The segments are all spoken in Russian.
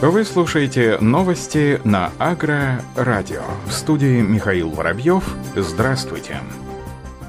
Вы слушаете новости на Агро-радио. В студии Михаил Воробьев. Здравствуйте.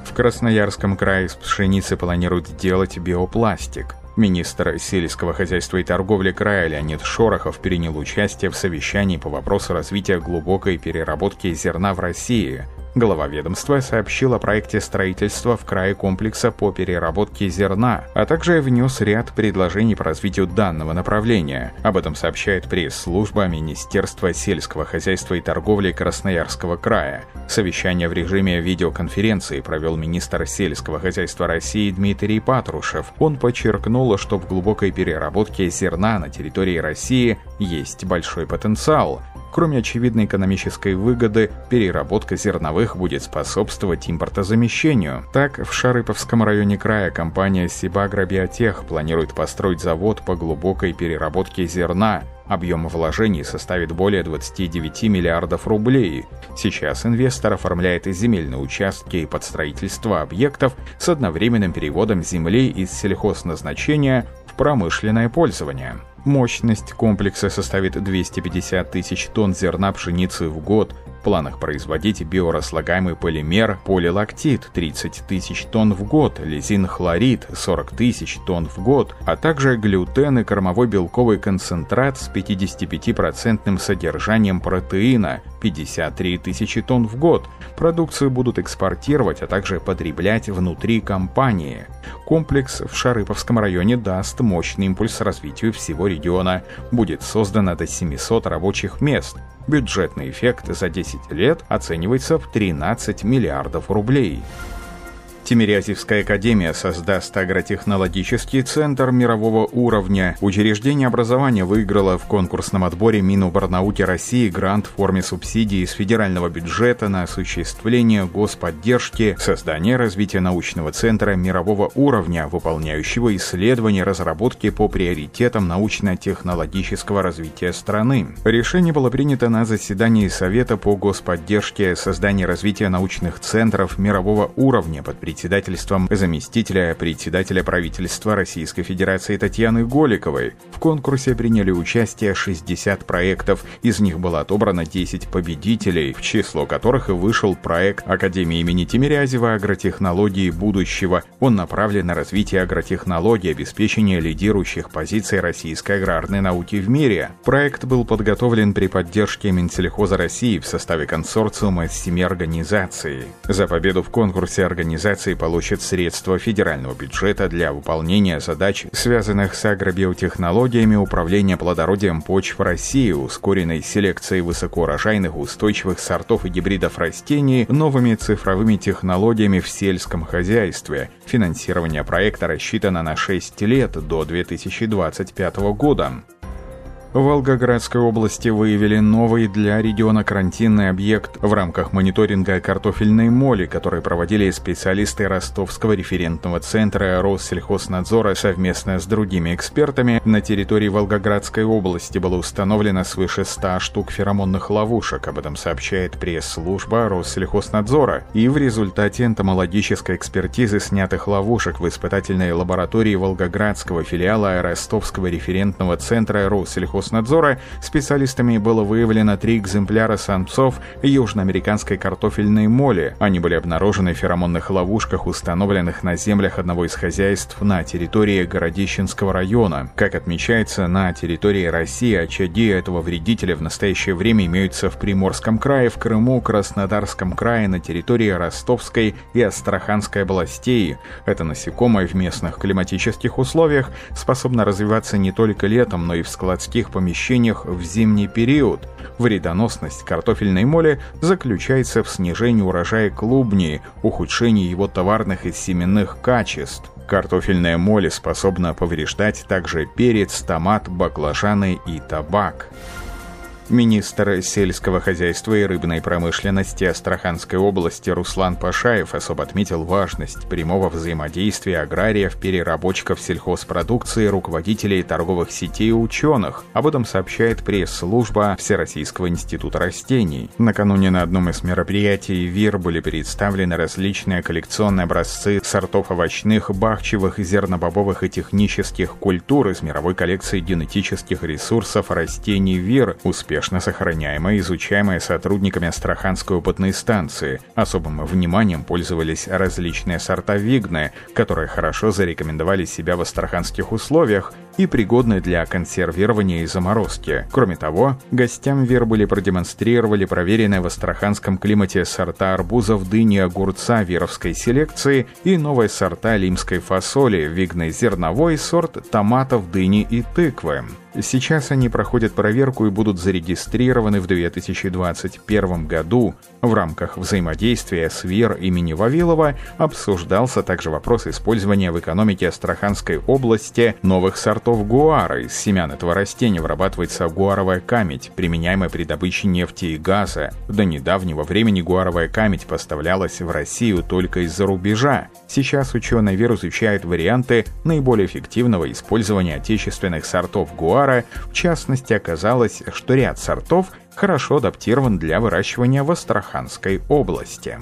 В Красноярском крае с пшеницы планируют делать биопластик. Министр сельского хозяйства и торговли края Леонид Шорохов принял участие в совещании по вопросу развития глубокой переработки зерна в России – Глава ведомства сообщил о проекте строительства в крае комплекса по переработке зерна, а также внес ряд предложений по развитию данного направления. Об этом сообщает пресс-служба Министерства сельского хозяйства и торговли Красноярского края. Совещание в режиме видеоконференции провел министр сельского хозяйства России Дмитрий Патрушев. Он подчеркнул, что в глубокой переработке зерна на территории России есть большой потенциал – Кроме очевидной экономической выгоды, переработка зерновых будет способствовать импортозамещению. Так, в Шарыповском районе края компания «Сибагробиотех» планирует построить завод по глубокой переработке зерна, Объем вложений составит более 29 миллиардов рублей. Сейчас инвестор оформляет земельные участки под строительство объектов с одновременным переводом земли из сельхозназначения в промышленное пользование. Мощность комплекса составит 250 тысяч тонн зерна пшеницы в год, планах производить биораслагаемый полимер полилактит 30 тысяч тонн в год, лизин-хлорид 40 тысяч тонн в год, а также глютен и кормовой белковый концентрат с 55% содержанием протеина 53 тысячи тонн в год. Продукцию будут экспортировать, а также потреблять внутри компании. Комплекс в Шарыповском районе даст мощный импульс развитию всего региона. Будет создано до 700 рабочих мест. Бюджетный эффект за 10 лет оценивается в 13 миллиардов рублей. Тимирязевская академия создаст агротехнологический центр мирового уровня. Учреждение образования выиграло в конкурсном отборе Миноборнауки России грант в форме субсидии из федерального бюджета на осуществление господдержки создания и развития научного центра мирового уровня, выполняющего исследования разработки по приоритетам научно-технологического развития страны. Решение было принято на заседании Совета по господдержке создания развития научных центров мирового уровня под председательством заместителя председателя правительства Российской Федерации Татьяны Голиковой. В конкурсе приняли участие 60 проектов, из них было отобрано 10 победителей, в число которых и вышел проект Академии имени Тимирязева «Агротехнологии будущего». Он направлен на развитие агротехнологий, обеспечение лидирующих позиций российской аграрной науки в мире. Проект был подготовлен при поддержке Минсельхоза России в составе консорциума из семи организаций. За победу в конкурсе организации организации получат средства федерального бюджета для выполнения задач, связанных с агробиотехнологиями управления плодородием почв России, ускоренной селекцией высокоурожайных устойчивых сортов и гибридов растений, новыми цифровыми технологиями в сельском хозяйстве. Финансирование проекта рассчитано на 6 лет до 2025 года. В Волгоградской области выявили новый для региона карантинный объект в рамках мониторинга картофельной моли, который проводили специалисты Ростовского референтного центра Россельхознадзора совместно с другими экспертами. На территории Волгоградской области было установлено свыше 100 штук феромонных ловушек, об этом сообщает пресс-служба Россельхознадзора. И в результате энтомологической экспертизы снятых ловушек в испытательной лаборатории Волгоградского филиала Ростовского референтного центра Россельхознадзора Роснадзора специалистами было выявлено три экземпляра самцов южноамериканской картофельной моли. Они были обнаружены в феромонных ловушках, установленных на землях одного из хозяйств на территории Городищенского района. Как отмечается, на территории России очаги этого вредителя в настоящее время имеются в Приморском крае, в Крыму, Краснодарском крае, на территории Ростовской и Астраханской областей. Это насекомое в местных климатических условиях способно развиваться не только летом, но и в складских помещениях в зимний период. Вредоносность картофельной моли заключается в снижении урожая клубни, ухудшении его товарных и семенных качеств. Картофельная моль способна повреждать также перец, томат, баклажаны и табак. Министр сельского хозяйства и рыбной промышленности Астраханской области Руслан Пашаев особо отметил важность прямого взаимодействия аграриев, переработчиков сельхозпродукции, руководителей торговых сетей и ученых. Об этом сообщает пресс-служба Всероссийского института растений. Накануне на одном из мероприятий ВИР были представлены различные коллекционные образцы сортов овощных, бахчевых, зернобобовых и технических культур из мировой коллекции генетических ресурсов растений ВИР, успешно успешно сохраняемая и изучаемая сотрудниками Астраханской опытной станции. Особым вниманием пользовались различные сорта вигны, которые хорошо зарекомендовали себя в астраханских условиях и пригодны для консервирования и заморозки. Кроме того, гостям Вербули продемонстрировали проверенные в астраханском климате сорта арбузов, дыни, огурца веровской селекции и новые сорта лимской фасоли, вигной зерновой, сорт томатов, дыни и тыквы. Сейчас они проходят проверку и будут зарегистрированы в 2021 году. В рамках взаимодействия с ВИР имени Вавилова обсуждался также вопрос использования в экономике Астраханской области новых сортов гуара. Из семян этого растения вырабатывается гуаровая камедь, применяемая при добыче нефти и газа. До недавнего времени гуаровая камедь поставлялась в Россию только из-за рубежа. Сейчас ученые ВИР изучают варианты наиболее эффективного использования отечественных сортов гуара товара, в частности, оказалось, что ряд сортов хорошо адаптирован для выращивания в Астраханской области.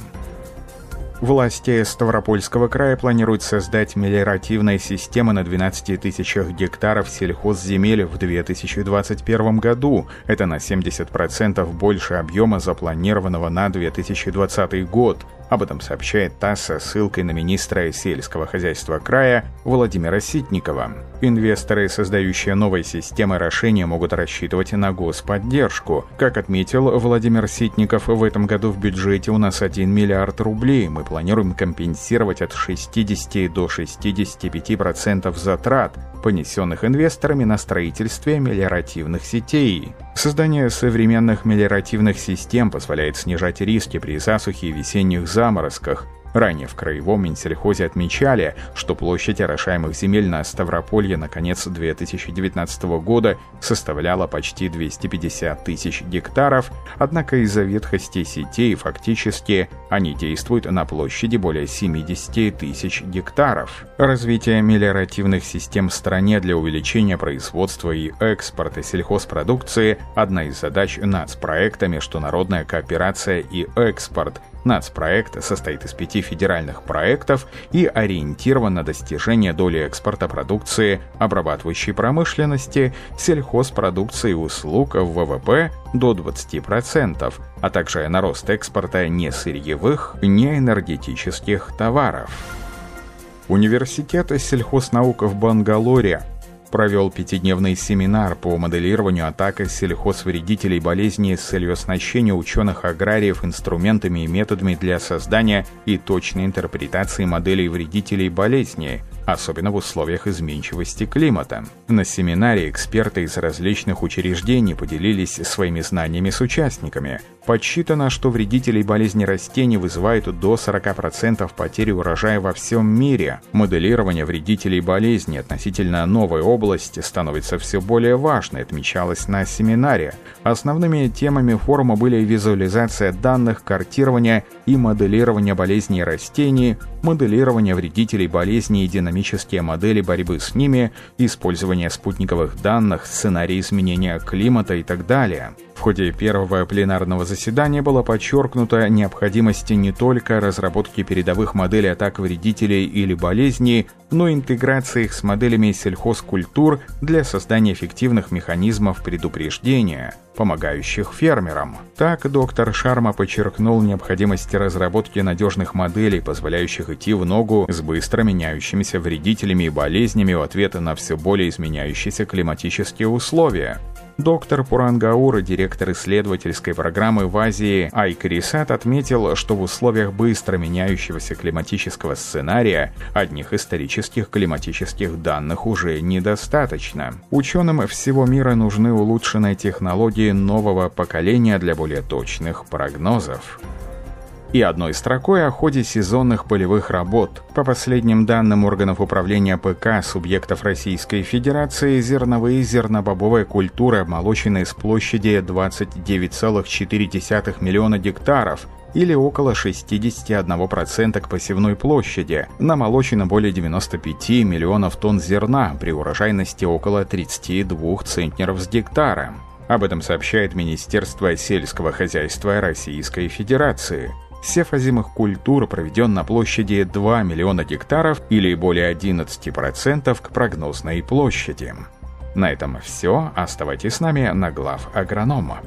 Власти Ставропольского края планируют создать мелиоративные системы на 12 тысячах гектаров сельхозземель в 2021 году. Это на 70% больше объема запланированного на 2020 год. Об этом сообщает ТАСС со ссылкой на министра сельского хозяйства края Владимира Ситникова. Инвесторы, создающие новые системы орошения, могут рассчитывать на господдержку. Как отметил Владимир Ситников, в этом году в бюджете у нас 1 миллиард рублей. Мы планируем компенсировать от 60 до 65% затрат, понесенных инвесторами на строительстве мелиоративных сетей. Создание современных мелиоративных систем позволяет снижать риски при засухе и весенних заморозках, Ранее в Краевом Минсельхозе отмечали, что площадь орошаемых земель на Ставрополье на конец 2019 года составляла почти 250 тысяч гектаров, однако из-за ветхости сетей фактически они действуют на площади более 70 тысяч гектаров. Развитие мелиоративных систем в стране для увеличения производства и экспорта сельхозпродукции – одна из задач нацпроекта «Международная кооперация и экспорт», Нацпроект состоит из пяти федеральных проектов и ориентирован на достижение доли экспорта продукции, обрабатывающей промышленности, сельхозпродукции и услуг в ВВП до 20%, а также на рост экспорта не сырьевых, не энергетических товаров. Университет сельхознаук в Бангалоре провел пятидневный семинар по моделированию атак сельхозвредителей болезней с целью оснащения ученых-аграриев инструментами и методами для создания и точной интерпретации моделей вредителей болезни – особенно в условиях изменчивости климата. На семинаре эксперты из различных учреждений поделились своими знаниями с участниками. Подсчитано, что вредителей болезни растений вызывают до 40% потери урожая во всем мире. Моделирование вредителей болезни относительно новой области становится все более важной, отмечалось на семинаре. Основными темами форума были визуализация данных, картирование и моделирование болезней растений, моделирование вредителей болезни и динамические модели борьбы с ними, использование спутниковых данных, сценарий изменения климата и так далее. Ходе первого пленарного заседания была подчеркнута необходимость не только разработки передовых моделей атак вредителей или болезней, но и интеграции их с моделями сельхозкультур для создания эффективных механизмов предупреждения, помогающих фермерам. Так, доктор Шарма подчеркнул необходимость разработки надежных моделей, позволяющих идти в ногу с быстро меняющимися вредителями и болезнями в ответ на все более изменяющиеся климатические условия. Доктор Пурангаур, директор исследовательской программы в Азии Айкарисат, отметил, что в условиях быстро меняющегося климатического сценария одних исторических климатических данных уже недостаточно. Ученым всего мира нужны улучшенные технологии нового поколения для более точных прогнозов. И одной строкой о ходе сезонных полевых работ. По последним данным органов управления ПК субъектов Российской Федерации, зерновые и зернобобовая культура обмолочены с площади 29,4 миллиона гектаров, или около 61% к посевной площади. Намолочено более 95 миллионов тонн зерна при урожайности около 32 центнеров с гектара. Об этом сообщает Министерство сельского хозяйства Российской Федерации. Сев озимых культур проведен на площади 2 миллиона гектаров или более 11% к прогнозной площади. На этом все. Оставайтесь с нами на глав агронома.